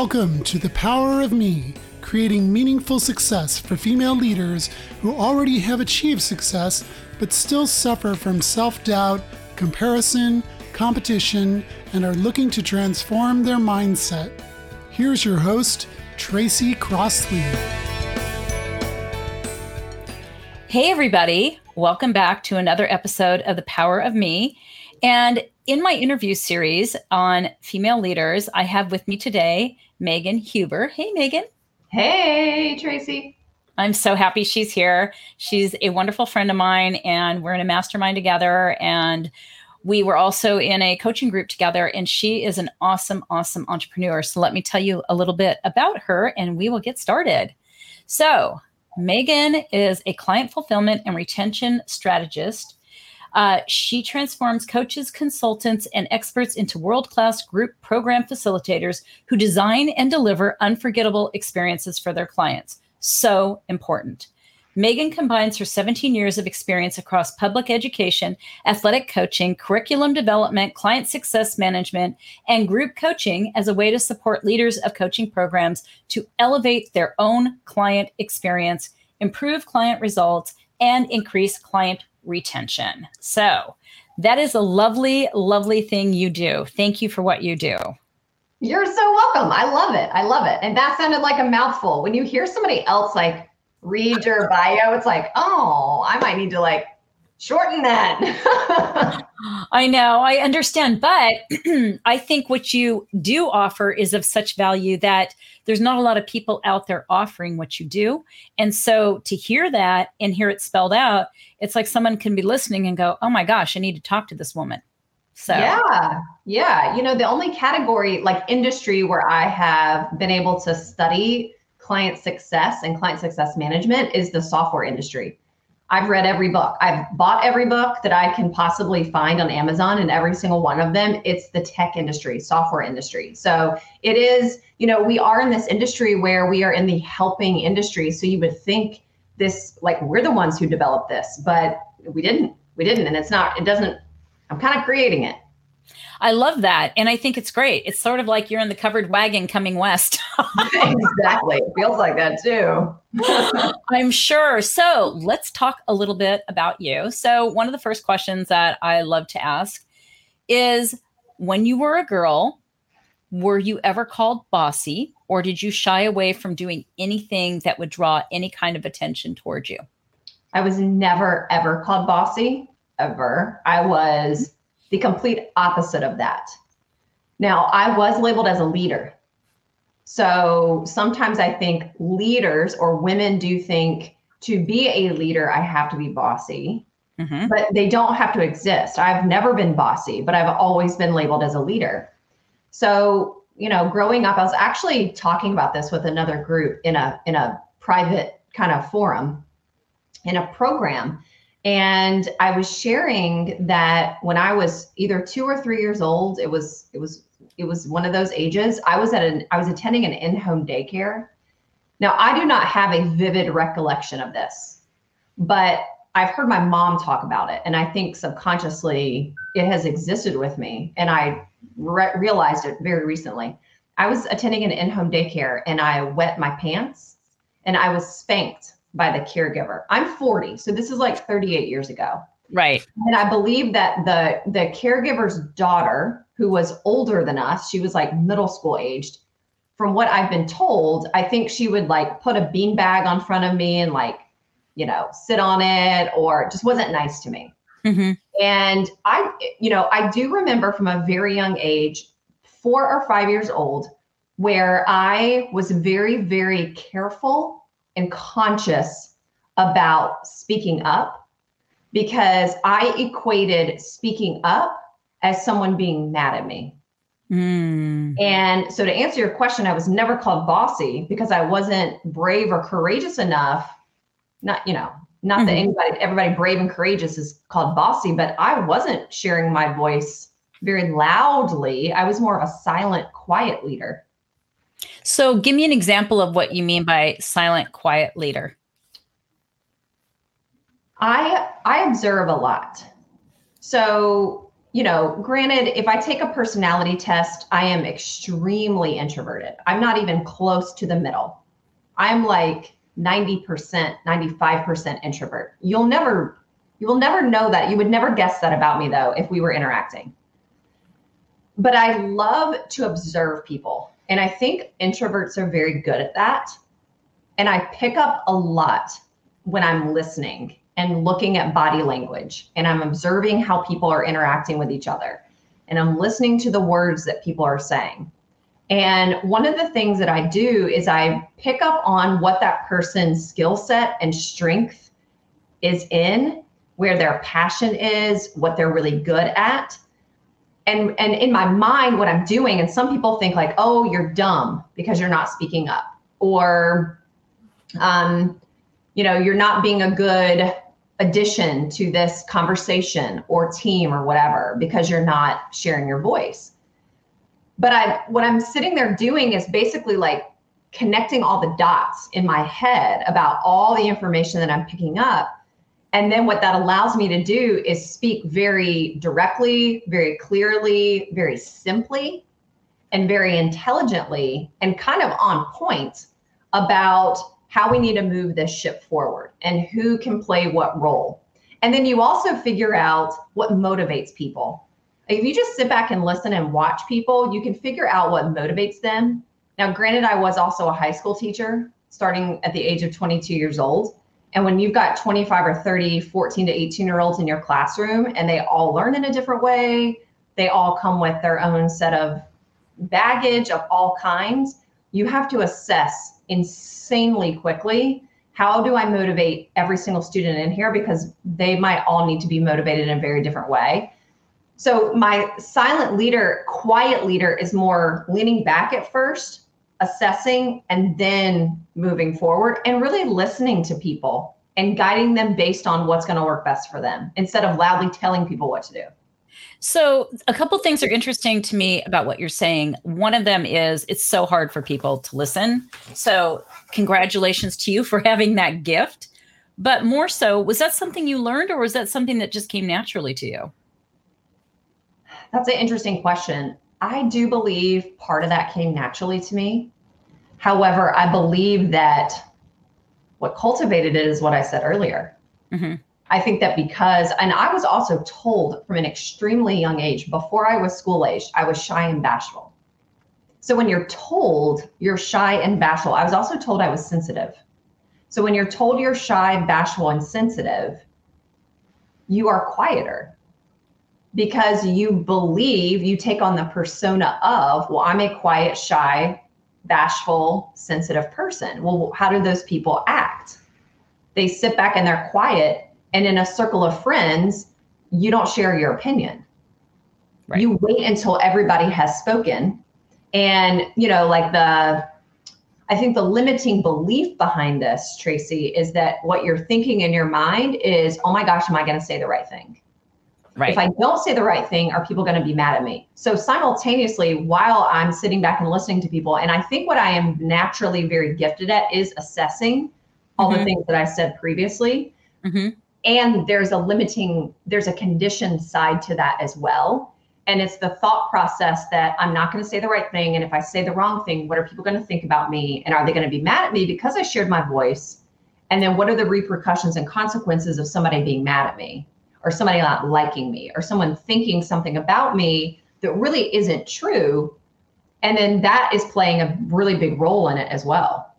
Welcome to The Power of Me, creating meaningful success for female leaders who already have achieved success but still suffer from self doubt, comparison, competition, and are looking to transform their mindset. Here's your host, Tracy Crossley. Hey, everybody. Welcome back to another episode of The Power of Me. And in my interview series on female leaders, I have with me today Megan Huber. Hey, Megan. Hey, Tracy. I'm so happy she's here. She's a wonderful friend of mine, and we're in a mastermind together. And we were also in a coaching group together, and she is an awesome, awesome entrepreneur. So, let me tell you a little bit about her, and we will get started. So, Megan is a client fulfillment and retention strategist uh, she transforms coaches, consultants, and experts into world class group program facilitators who design and deliver unforgettable experiences for their clients. So important. Megan combines her 17 years of experience across public education, athletic coaching, curriculum development, client success management, and group coaching as a way to support leaders of coaching programs to elevate their own client experience, improve client results, and increase client retention. So that is a lovely, lovely thing you do. Thank you for what you do. You're so welcome. I love it. I love it. And that sounded like a mouthful. When you hear somebody else like read your bio, it's like, oh, I might need to like shorten that. I know, I understand, but I think what you do offer is of such value that there's not a lot of people out there offering what you do. And so to hear that and hear it spelled out, it's like someone can be listening and go, "Oh my gosh, I need to talk to this woman." So Yeah. Yeah, you know, the only category like industry where I have been able to study client success and client success management is the software industry I've read every book. I've bought every book that I can possibly find on Amazon, and every single one of them, it's the tech industry, software industry. So it is, you know, we are in this industry where we are in the helping industry. So you would think this, like, we're the ones who developed this, but we didn't. We didn't. And it's not, it doesn't, I'm kind of creating it. I love that. And I think it's great. It's sort of like you're in the covered wagon coming west. exactly. It feels like that too. I'm sure. So let's talk a little bit about you. So, one of the first questions that I love to ask is when you were a girl, were you ever called bossy or did you shy away from doing anything that would draw any kind of attention towards you? I was never, ever called bossy, ever. I was the complete opposite of that. Now, I was labeled as a leader. So sometimes I think leaders or women do think to be a leader, I have to be bossy, mm-hmm. but they don't have to exist. I've never been bossy, but I've always been labeled as a leader. So, you know, growing up, I was actually talking about this with another group in a in a private kind of forum in a program and i was sharing that when i was either two or three years old it was it was it was one of those ages i was at an i was attending an in-home daycare. Now i do not have a vivid recollection of this but i've heard my mom talk about it and i think subconsciously it has existed with me and i re- realized it very recently. I was attending an in-home daycare and i wet my pants and i was spanked by the caregiver. I'm 40, so this is like 38 years ago. Right. And I believe that the the caregiver's daughter, who was older than us, she was like middle school aged. From what I've been told, I think she would like put a bean bag on front of me and like, you know, sit on it or just wasn't nice to me. Mm-hmm. And I, you know, I do remember from a very young age, four or five years old, where I was very, very careful and conscious about speaking up because I equated speaking up as someone being mad at me. Mm. And so to answer your question, I was never called bossy because I wasn't brave or courageous enough. Not, you know, not mm-hmm. that anybody, everybody brave and courageous is called bossy, but I wasn't sharing my voice very loudly. I was more of a silent, quiet leader. So, give me an example of what you mean by silent, quiet leader. I I observe a lot. So, you know, granted, if I take a personality test, I am extremely introverted. I'm not even close to the middle. I'm like 90%, 95% introvert. You'll never you will never know that. You would never guess that about me though if we were interacting. But I love to observe people. And I think introverts are very good at that. And I pick up a lot when I'm listening and looking at body language and I'm observing how people are interacting with each other and I'm listening to the words that people are saying. And one of the things that I do is I pick up on what that person's skill set and strength is in, where their passion is, what they're really good at. And, and in my mind, what I'm doing, and some people think like, oh, you're dumb because you're not speaking up, or um, you know, you're not being a good addition to this conversation or team or whatever because you're not sharing your voice. But I what I'm sitting there doing is basically like connecting all the dots in my head about all the information that I'm picking up. And then what that allows me to do is speak very directly, very clearly, very simply, and very intelligently and kind of on point about how we need to move this ship forward and who can play what role. And then you also figure out what motivates people. If you just sit back and listen and watch people, you can figure out what motivates them. Now, granted, I was also a high school teacher starting at the age of 22 years old. And when you've got 25 or 30, 14 to 18 year olds in your classroom and they all learn in a different way, they all come with their own set of baggage of all kinds, you have to assess insanely quickly how do I motivate every single student in here because they might all need to be motivated in a very different way. So my silent leader, quiet leader is more leaning back at first, assessing and then moving forward and really listening to people and guiding them based on what's going to work best for them instead of loudly telling people what to do. So, a couple things are interesting to me about what you're saying. One of them is it's so hard for people to listen. So, congratulations to you for having that gift. But more so, was that something you learned or was that something that just came naturally to you? That's an interesting question. I do believe part of that came naturally to me. However, I believe that what cultivated it is what I said earlier. Mm-hmm. I think that because, and I was also told from an extremely young age, before I was school aged, I was shy and bashful. So when you're told you're shy and bashful, I was also told I was sensitive. So when you're told you're shy, bashful, and sensitive, you are quieter because you believe you take on the persona of, well, I'm a quiet, shy, bashful, sensitive person. Well, how do those people act? They sit back and they're quiet and in a circle of friends, you don't share your opinion. Right. You wait until everybody has spoken. And, you know, like the, I think the limiting belief behind this, Tracy, is that what you're thinking in your mind is, oh my gosh, am I going to say the right thing? Right. If I don't say the right thing, are people going to be mad at me? So simultaneously, while I'm sitting back and listening to people, and I think what I am naturally very gifted at is assessing all mm-hmm. the things that I said previously. Mm-hmm and there's a limiting there's a conditioned side to that as well and it's the thought process that i'm not going to say the right thing and if i say the wrong thing what are people going to think about me and are they going to be mad at me because i shared my voice and then what are the repercussions and consequences of somebody being mad at me or somebody not liking me or someone thinking something about me that really isn't true and then that is playing a really big role in it as well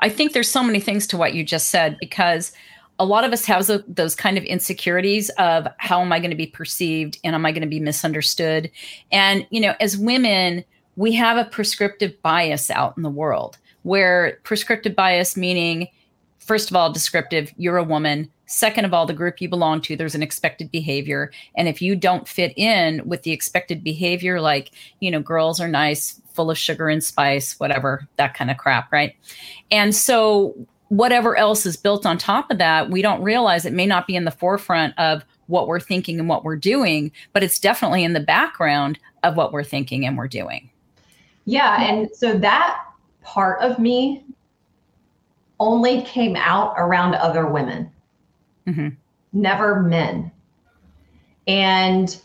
i think there's so many things to what you just said because a lot of us have those kind of insecurities of how am I going to be perceived and am I going to be misunderstood? And, you know, as women, we have a prescriptive bias out in the world where prescriptive bias meaning, first of all, descriptive, you're a woman. Second of all, the group you belong to, there's an expected behavior. And if you don't fit in with the expected behavior, like, you know, girls are nice, full of sugar and spice, whatever, that kind of crap, right? And so whatever else is built on top of that, we don't realize it may not be in the forefront of what we're thinking and what we're doing, but it's definitely in the background of what we're thinking and we're doing. Yeah. And so that part of me only came out around other women, mm-hmm. never men. And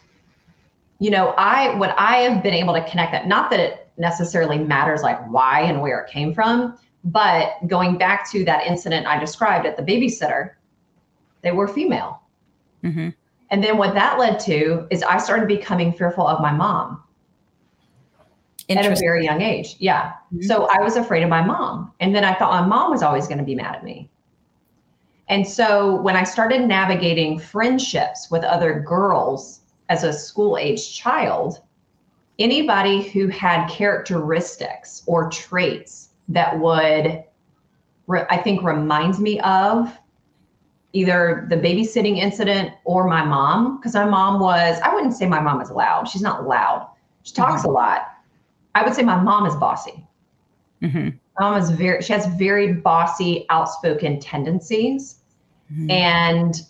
you know, I what I have been able to connect that, not that it necessarily matters like why and where it came from, but going back to that incident I described at the babysitter, they were female. Mm-hmm. And then what that led to is I started becoming fearful of my mom at a very young age. Yeah. Mm-hmm. So I was afraid of my mom. And then I thought my mom was always going to be mad at me. And so when I started navigating friendships with other girls as a school age child, anybody who had characteristics or traits that would, I think, reminds me of either the babysitting incident or my mom, because my mom was, I wouldn't say my mom is loud. She's not loud. She talks mm-hmm. a lot. I would say my mom is bossy. Mm-hmm. Mom is very, she has very bossy, outspoken tendencies. Mm-hmm. And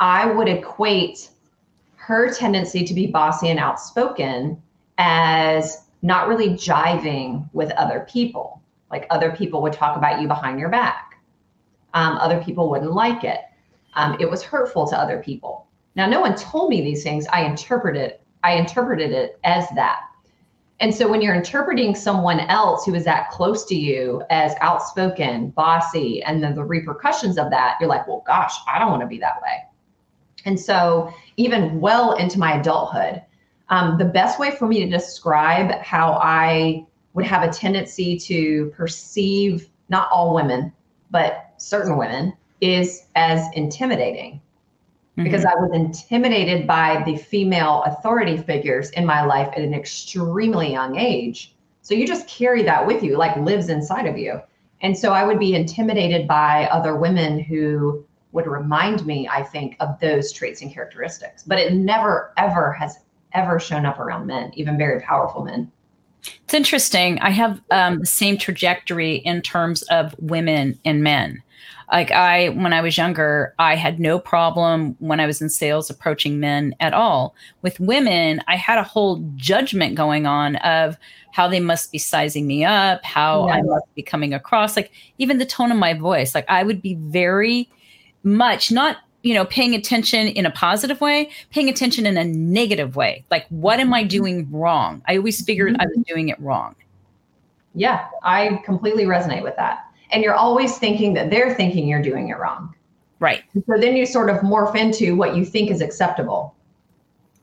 I would equate her tendency to be bossy and outspoken as not really jiving with other people. Like other people would talk about you behind your back. Um, other people wouldn't like it. Um, it was hurtful to other people. Now, no one told me these things. I interpreted I interpreted it as that. And so when you're interpreting someone else who is that close to you as outspoken, bossy, and then the repercussions of that, you're like, well, gosh, I don't want to be that way. And so even well into my adulthood, um, the best way for me to describe how I would have a tendency to perceive not all women, but certain women is as intimidating because mm-hmm. I was intimidated by the female authority figures in my life at an extremely young age. So you just carry that with you, like lives inside of you. And so I would be intimidated by other women who would remind me, I think, of those traits and characteristics. But it never, ever has ever shown up around men, even very powerful men. It's interesting. I have um, the same trajectory in terms of women and men. Like I, when I was younger, I had no problem when I was in sales approaching men at all. With women, I had a whole judgment going on of how they must be sizing me up, how I must be coming across, like even the tone of my voice. Like I would be very much not you know paying attention in a positive way paying attention in a negative way like what am i mm-hmm. doing wrong i always figured mm-hmm. i was doing it wrong yeah i completely resonate with that and you're always thinking that they're thinking you're doing it wrong. Right. So then you sort of morph into what you think is acceptable.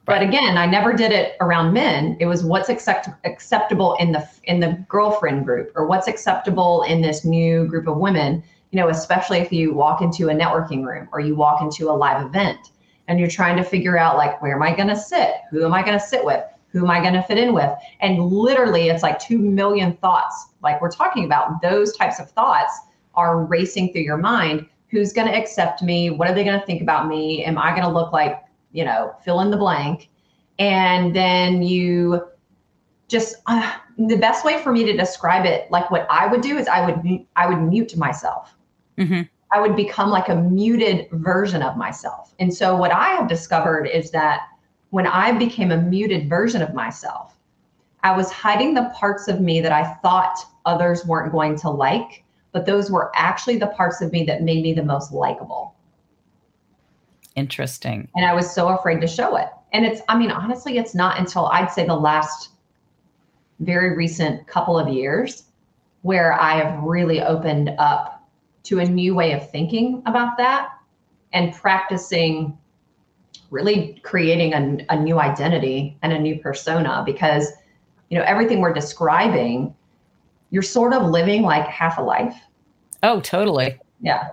Right. But again, I never did it around men. It was what's accept- acceptable in the in the girlfriend group or what's acceptable in this new group of women, you know, especially if you walk into a networking room or you walk into a live event and you're trying to figure out like where am I going to sit? Who am I going to sit with? Who am I going to fit in with? And literally, it's like 2 million thoughts, like we're talking about. Those types of thoughts are racing through your mind. Who's going to accept me? What are they going to think about me? Am I going to look like, you know, fill in the blank? And then you just, uh, the best way for me to describe it, like what I would do is I would, I would mute myself. Mm-hmm. I would become like a muted version of myself. And so what I have discovered is that when I became a muted version of myself, I was hiding the parts of me that I thought others weren't going to like, but those were actually the parts of me that made me the most likable. Interesting. And I was so afraid to show it. And it's, I mean, honestly, it's not until I'd say the last very recent couple of years where I have really opened up to a new way of thinking about that and practicing really creating a, a new identity and a new persona because you know everything we're describing you're sort of living like half a life. Oh totally. Yeah.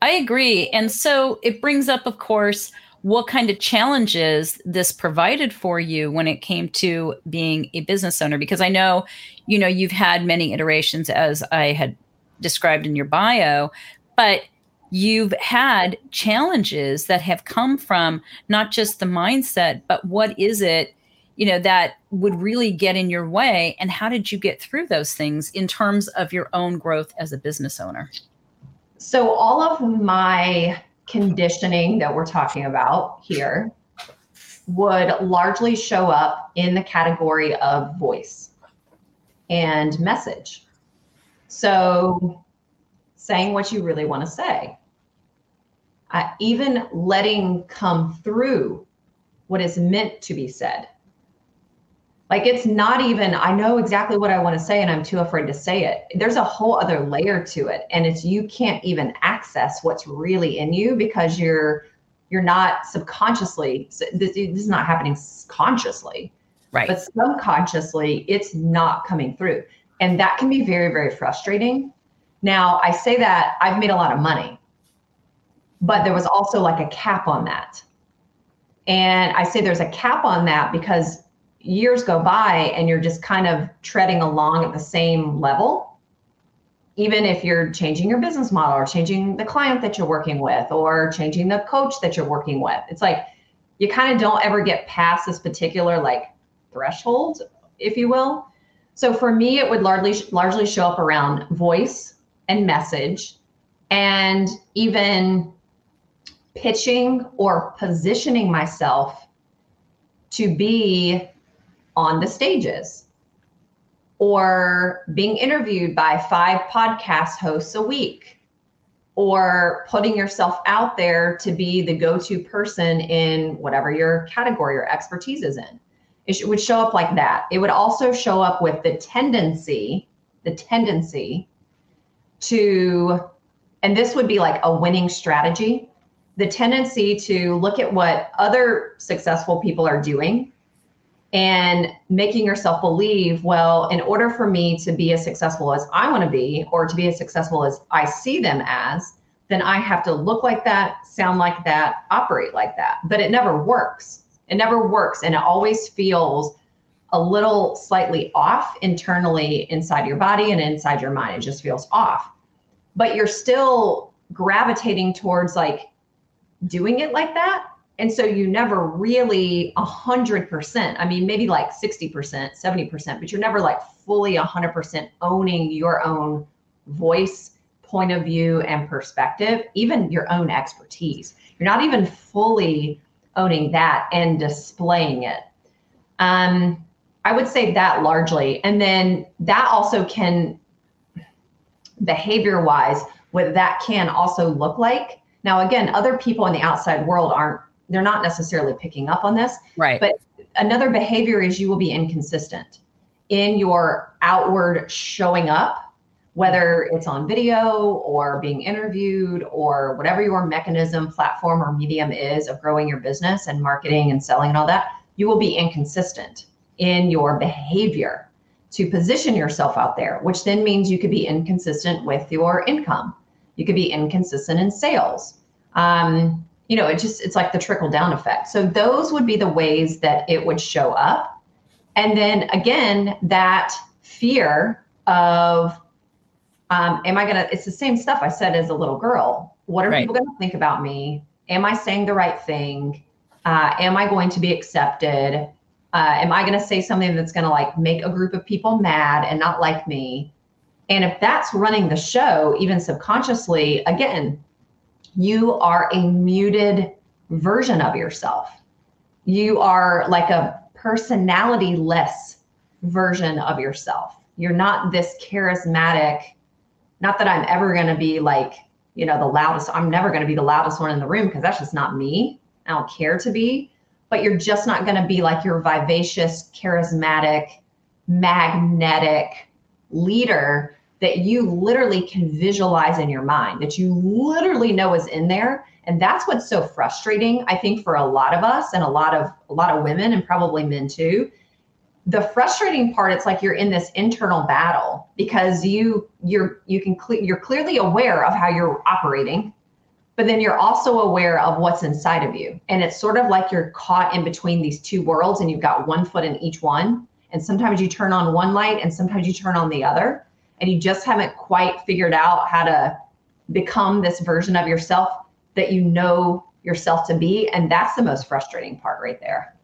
I agree. And so it brings up of course what kind of challenges this provided for you when it came to being a business owner because i know you know you've had many iterations as i had described in your bio but you've had challenges that have come from not just the mindset, but what is it, you know, that would really get in your way? And how did you get through those things in terms of your own growth as a business owner? So, all of my conditioning that we're talking about here would largely show up in the category of voice and message. So, saying what you really want to say uh, even letting come through what is meant to be said. Like it's not even, I know exactly what I want to say and I'm too afraid to say it. There's a whole other layer to it. And it's you can't even access what's really in you because you're you're not subconsciously this, this is not happening consciously. Right. But subconsciously it's not coming through. And that can be very, very frustrating. Now I say that I've made a lot of money, but there was also like a cap on that. And I say there's a cap on that because years go by and you're just kind of treading along at the same level even if you're changing your business model or changing the client that you're working with or changing the coach that you're working with it's like you kind of don't ever get past this particular like threshold if you will so for me it would largely largely show up around voice and message and even pitching or positioning myself to be on the stages or being interviewed by five podcast hosts a week or putting yourself out there to be the go-to person in whatever your category or expertise is in it would show up like that it would also show up with the tendency the tendency to and this would be like a winning strategy the tendency to look at what other successful people are doing and making yourself believe, well, in order for me to be as successful as I want to be, or to be as successful as I see them as, then I have to look like that, sound like that, operate like that. But it never works. It never works. And it always feels a little slightly off internally inside your body and inside your mind. It just feels off. But you're still gravitating towards like doing it like that and so you never really a hundred percent, I mean, maybe like 60%, 70%, but you're never like fully a hundred percent owning your own voice, point of view, and perspective, even your own expertise. You're not even fully owning that and displaying it. Um, I would say that largely. And then that also can, behavior wise, what that can also look like. Now, again, other people in the outside world aren't they're not necessarily picking up on this. Right. But another behavior is you will be inconsistent in your outward showing up, whether it's on video or being interviewed or whatever your mechanism, platform, or medium is of growing your business and marketing and selling and all that, you will be inconsistent in your behavior to position yourself out there, which then means you could be inconsistent with your income. You could be inconsistent in sales. Um, you know, it just it's like the trickle down effect. So those would be the ways that it would show up. And then again, that fear of um, am I gonna it's the same stuff I said as a little girl. What are right. people gonna think about me? Am I saying the right thing? Uh, am I going to be accepted? Uh, am I going to say something that's going to like make a group of people mad and not like me? And if that's running the show, even subconsciously, again, you are a muted version of yourself. You are like a personality less version of yourself. You're not this charismatic, not that I'm ever going to be like, you know, the loudest. I'm never going to be the loudest one in the room because that's just not me. I don't care to be, but you're just not going to be like your vivacious, charismatic, magnetic leader that you literally can visualize in your mind, that you literally know is in there. And that's what's so frustrating, I think, for a lot of us and a lot of a lot of women and probably men too. The frustrating part, it's like you're in this internal battle because you you're you can cle- you're clearly aware of how you're operating, but then you're also aware of what's inside of you. And it's sort of like you're caught in between these two worlds and you've got one foot in each one. And sometimes you turn on one light and sometimes you turn on the other and you just haven't quite figured out how to become this version of yourself that you know yourself to be. And that's the most frustrating part right there.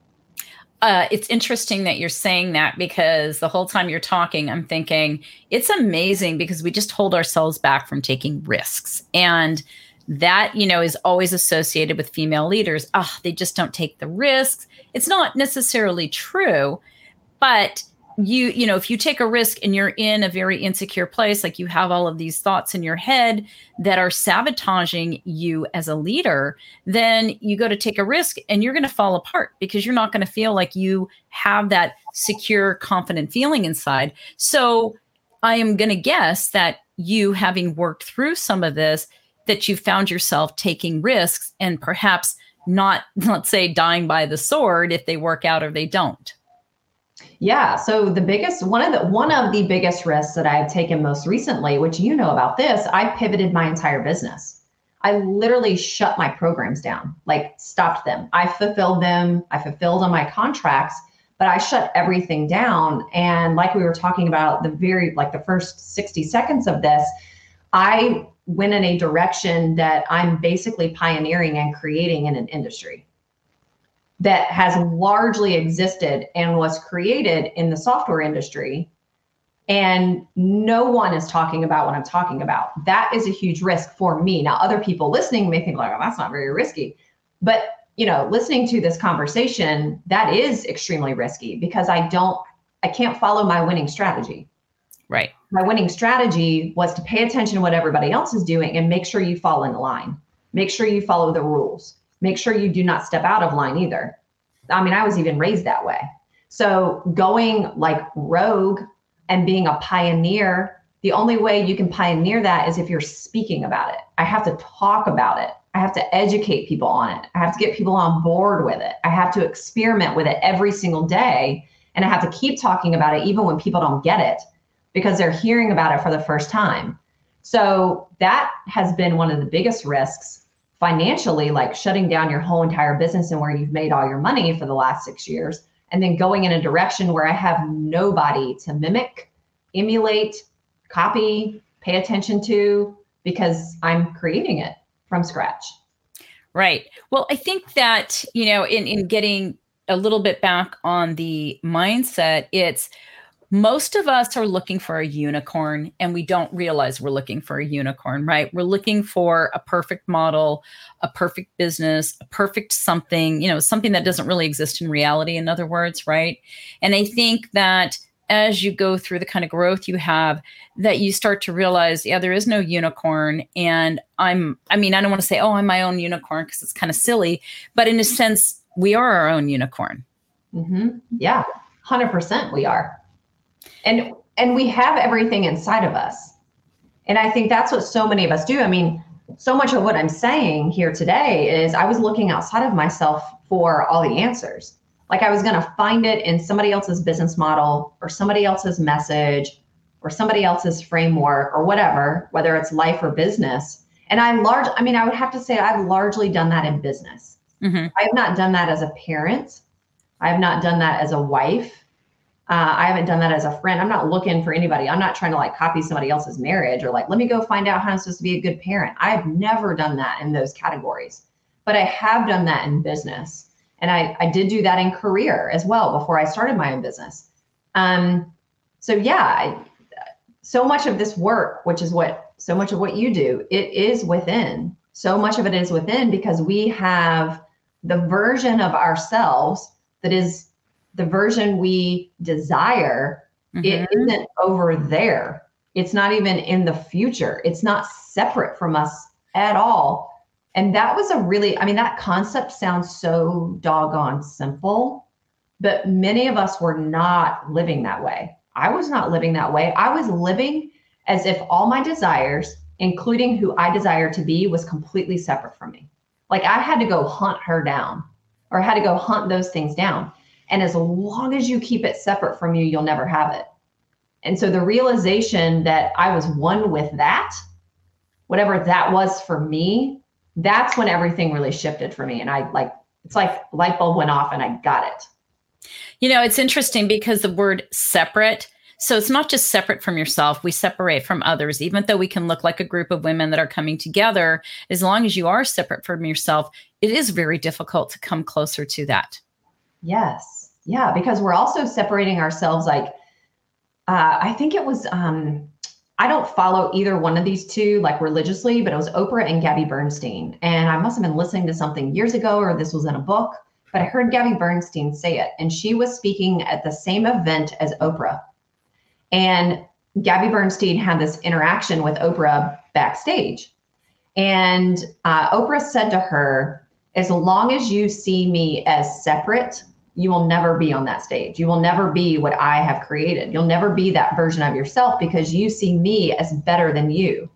Uh, it's interesting that you're saying that because the whole time you're talking, I'm thinking it's amazing because we just hold ourselves back from taking risks. And that, you know, is always associated with female leaders. Ah, oh, they just don't take the risks. It's not necessarily true, but you you know if you take a risk and you're in a very insecure place like you have all of these thoughts in your head that are sabotaging you as a leader then you go to take a risk and you're going to fall apart because you're not going to feel like you have that secure confident feeling inside. So i am going to guess that you having worked through some of this that you found yourself taking risks and perhaps not let's say dying by the sword if they work out or they don't yeah. So the biggest one of the one of the biggest risks that I've taken most recently, which you know about this, I pivoted my entire business. I literally shut my programs down, like stopped them. I fulfilled them. I fulfilled on my contracts, but I shut everything down. And like we were talking about the very like the first 60 seconds of this, I went in a direction that I'm basically pioneering and creating in an industry that has largely existed and was created in the software industry. And no one is talking about what i'm talking about. That is a huge risk for me. Now other people listening may think like oh that's not very risky. But you know listening to this conversation that is extremely risky because i don't i can't follow my winning strategy. Right. My winning strategy was to pay attention to what everybody else is doing and make sure you fall in line. Make sure you follow the rules make sure you do not step out of line either. I mean, I was even raised that way. So going like rogue and being a pioneer, the only way you can pioneer that is if you're speaking about it. I have to talk about it. I have to educate people on it. I have to get people on board with it. I have to experiment with it every single day. And I have to keep talking about it even when people don't get it because they're hearing about it for the first time. So that has been one of the biggest risks financially, like shutting down your whole entire business and where you've made all your money for the last six years, and then going in a direction where I have nobody to mimic, emulate, copy, pay attention to, because I'm creating it from scratch. Right. Well, I think that, you know, in, in getting a little bit back on the mindset, it's most of us are looking for a unicorn and we don't realize we're looking for a unicorn, right? We're looking for a perfect model, a perfect business, a perfect something, you know, something that doesn't really exist in reality, in other words, right? And I think that as you go through the kind of growth you have that you start to realize yeah there is no unicorn and i'm i mean i don't want to say oh i'm my own unicorn because it's kind of silly but in a sense we are our own unicorn mm-hmm. yeah 100% we are and and we have everything inside of us. And i think that's what so many of us do. I mean so much of what i'm saying here today is i was looking outside of myself for all the answers. Like i was going to find it in somebody else's business model or somebody else's message or somebody else's framework or whatever whether it's life or business. And i'm large i mean i would have to say i've largely done that in business. Mm-hmm. i have not done that as a parent. I have not done that as a wife uh, I haven't done that as a friend. I'm not looking for anybody. I'm not trying to like copy somebody else's marriage or like, let me go find out how I'm supposed to be a good parent. I've never done that in those categories, but I have done that in business. And I, I did do that in career as well before I started my own business. Um, so yeah, I, so much of this work, which is what so much of what you do, it is within. So much of it is within because we have the version of ourselves that is the version we desire, mm-hmm. it isn't over there. It's not even in the future. It's not separate from us at all. And that was a really, I mean, that concept sounds so doggone simple, but many of us were not living that way. I was not living that way. I was living as if all my desires, including who I desire to be, was completely separate from me. Like I had to go hunt her down or I had to go hunt those things down. And as long as you keep it separate from you, you'll never have it. And so the realization that I was one with that, whatever that was for me, that's when everything really shifted for me. And I like, it's like light bulb went off and I got it. You know, it's interesting because the word separate, so it's not just separate from yourself. We separate from others, even though we can look like a group of women that are coming together. As long as you are separate from yourself, it is very difficult to come closer to that. Yes. Yeah, because we're also separating ourselves. Like, uh, I think it was, um, I don't follow either one of these two like religiously, but it was Oprah and Gabby Bernstein. And I must have been listening to something years ago, or this was in a book, but I heard Gabby Bernstein say it, and she was speaking at the same event as Oprah. And Gabby Bernstein had this interaction with Oprah backstage. And uh, Oprah said to her, As long as you see me as separate, you will never be on that stage. You will never be what I have created. You'll never be that version of yourself because you see me as better than you.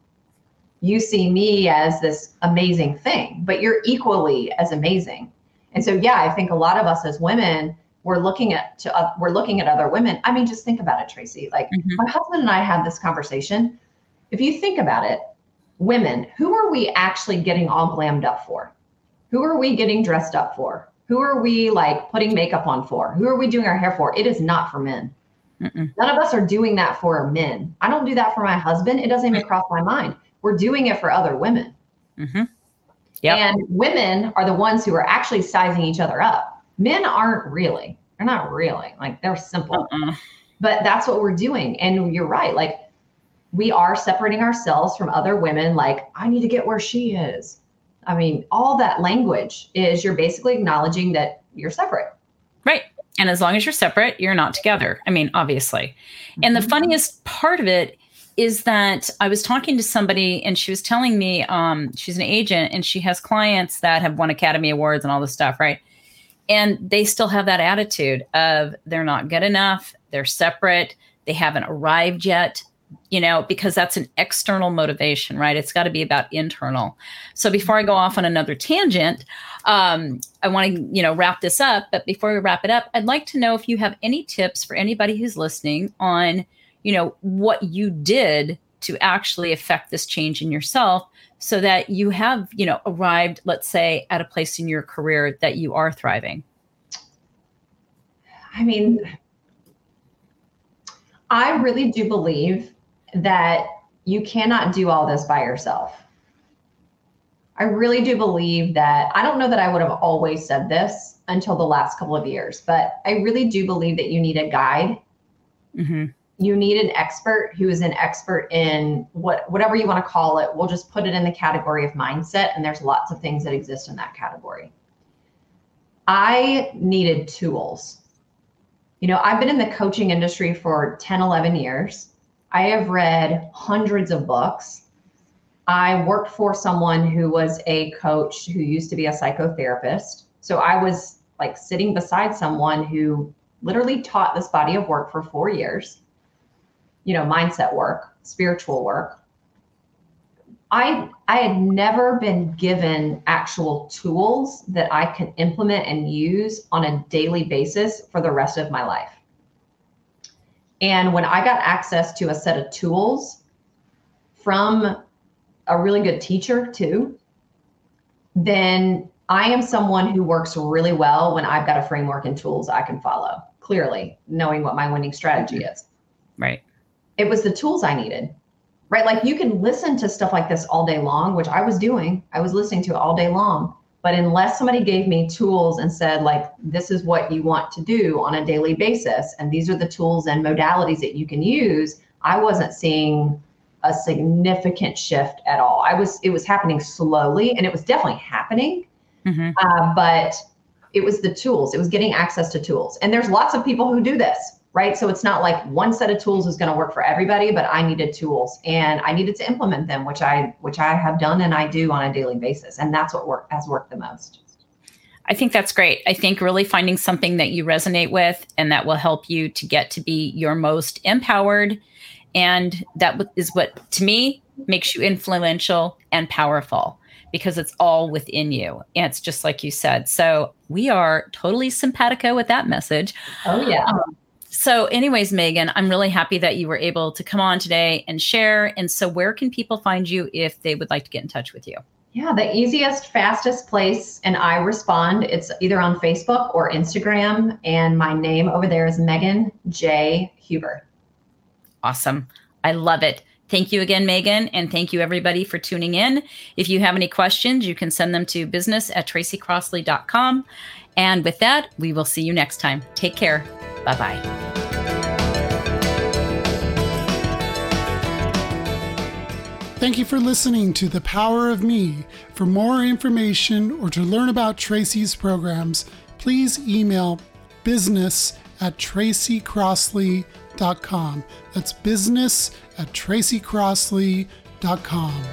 You see me as this amazing thing, but you're equally as amazing. And so, yeah, I think a lot of us as women, we're looking at to, uh, we're looking at other women. I mean, just think about it, Tracy. Like mm-hmm. my husband and I had this conversation. If you think about it, women, who are we actually getting all glammed up for? Who are we getting dressed up for? Who are we like putting makeup on for? Who are we doing our hair for? It is not for men. Mm-mm. None of us are doing that for men. I don't do that for my husband. It doesn't even cross my mind. We're doing it for other women. Mm-hmm. Yep. And women are the ones who are actually sizing each other up. Men aren't really. They're not really. Like they're simple. Uh-uh. But that's what we're doing. And you're right. Like we are separating ourselves from other women. Like, I need to get where she is. I mean, all that language is you're basically acknowledging that you're separate. Right. And as long as you're separate, you're not together. I mean, obviously. And the mm-hmm. funniest part of it is that I was talking to somebody and she was telling me um, she's an agent and she has clients that have won Academy Awards and all this stuff, right? And they still have that attitude of they're not good enough, they're separate, they haven't arrived yet, you know, because that's an external motivation, right? It's got to be about internal. So before I go off on another tangent, um, I want to, you know, wrap this up. But before we wrap it up, I'd like to know if you have any tips for anybody who's listening on, you know, what you did to actually affect this change in yourself so that you have, you know, arrived, let's say, at a place in your career that you are thriving. I mean, I really do believe that you cannot do all this by yourself. I really do believe that I don't know that I would have always said this until the last couple of years, but I really do believe that you need a guide. Mm-hmm. You need an expert who is an expert in what whatever you want to call it. We'll just put it in the category of mindset, and there's lots of things that exist in that category. I needed tools. You know, I've been in the coaching industry for 10, 11 years. I have read hundreds of books. I worked for someone who was a coach who used to be a psychotherapist. So I was like sitting beside someone who literally taught this body of work for four years, you know, mindset work, spiritual work. I I had never been given actual tools that I can implement and use on a daily basis for the rest of my life. And when I got access to a set of tools from a really good teacher, too, then I am someone who works really well when I've got a framework and tools I can follow, clearly knowing what my winning strategy mm-hmm. is. Right. It was the tools I needed. Right. Like you can listen to stuff like this all day long, which I was doing. I was listening to it all day long. But unless somebody gave me tools and said, like, this is what you want to do on a daily basis, and these are the tools and modalities that you can use, I wasn't seeing a significant shift at all. I was, it was happening slowly and it was definitely happening. Mm-hmm. Uh, but it was the tools, it was getting access to tools. And there's lots of people who do this right? So it's not like one set of tools is going to work for everybody, but I needed tools and I needed to implement them, which I which I have done and I do on a daily basis, and that's what work has worked the most. I think that's great. I think really finding something that you resonate with and that will help you to get to be your most empowered, and that is what to me makes you influential and powerful because it's all within you. And it's just like you said. So we are totally simpatico with that message. Oh yeah. Um, so, anyways, Megan, I'm really happy that you were able to come on today and share. And so, where can people find you if they would like to get in touch with you? Yeah, the easiest, fastest place, and I respond. It's either on Facebook or Instagram, and my name over there is Megan J. Huber. Awesome. I love it. Thank you again, Megan, and thank you everybody for tuning in. If you have any questions, you can send them to business at tracycrossley.com. And with that, we will see you next time. Take care. Bye bye. Thank you for listening to The Power of Me. For more information or to learn about Tracy's programs, please email business at tracycrossley.com. That's business at tracycrossley.com.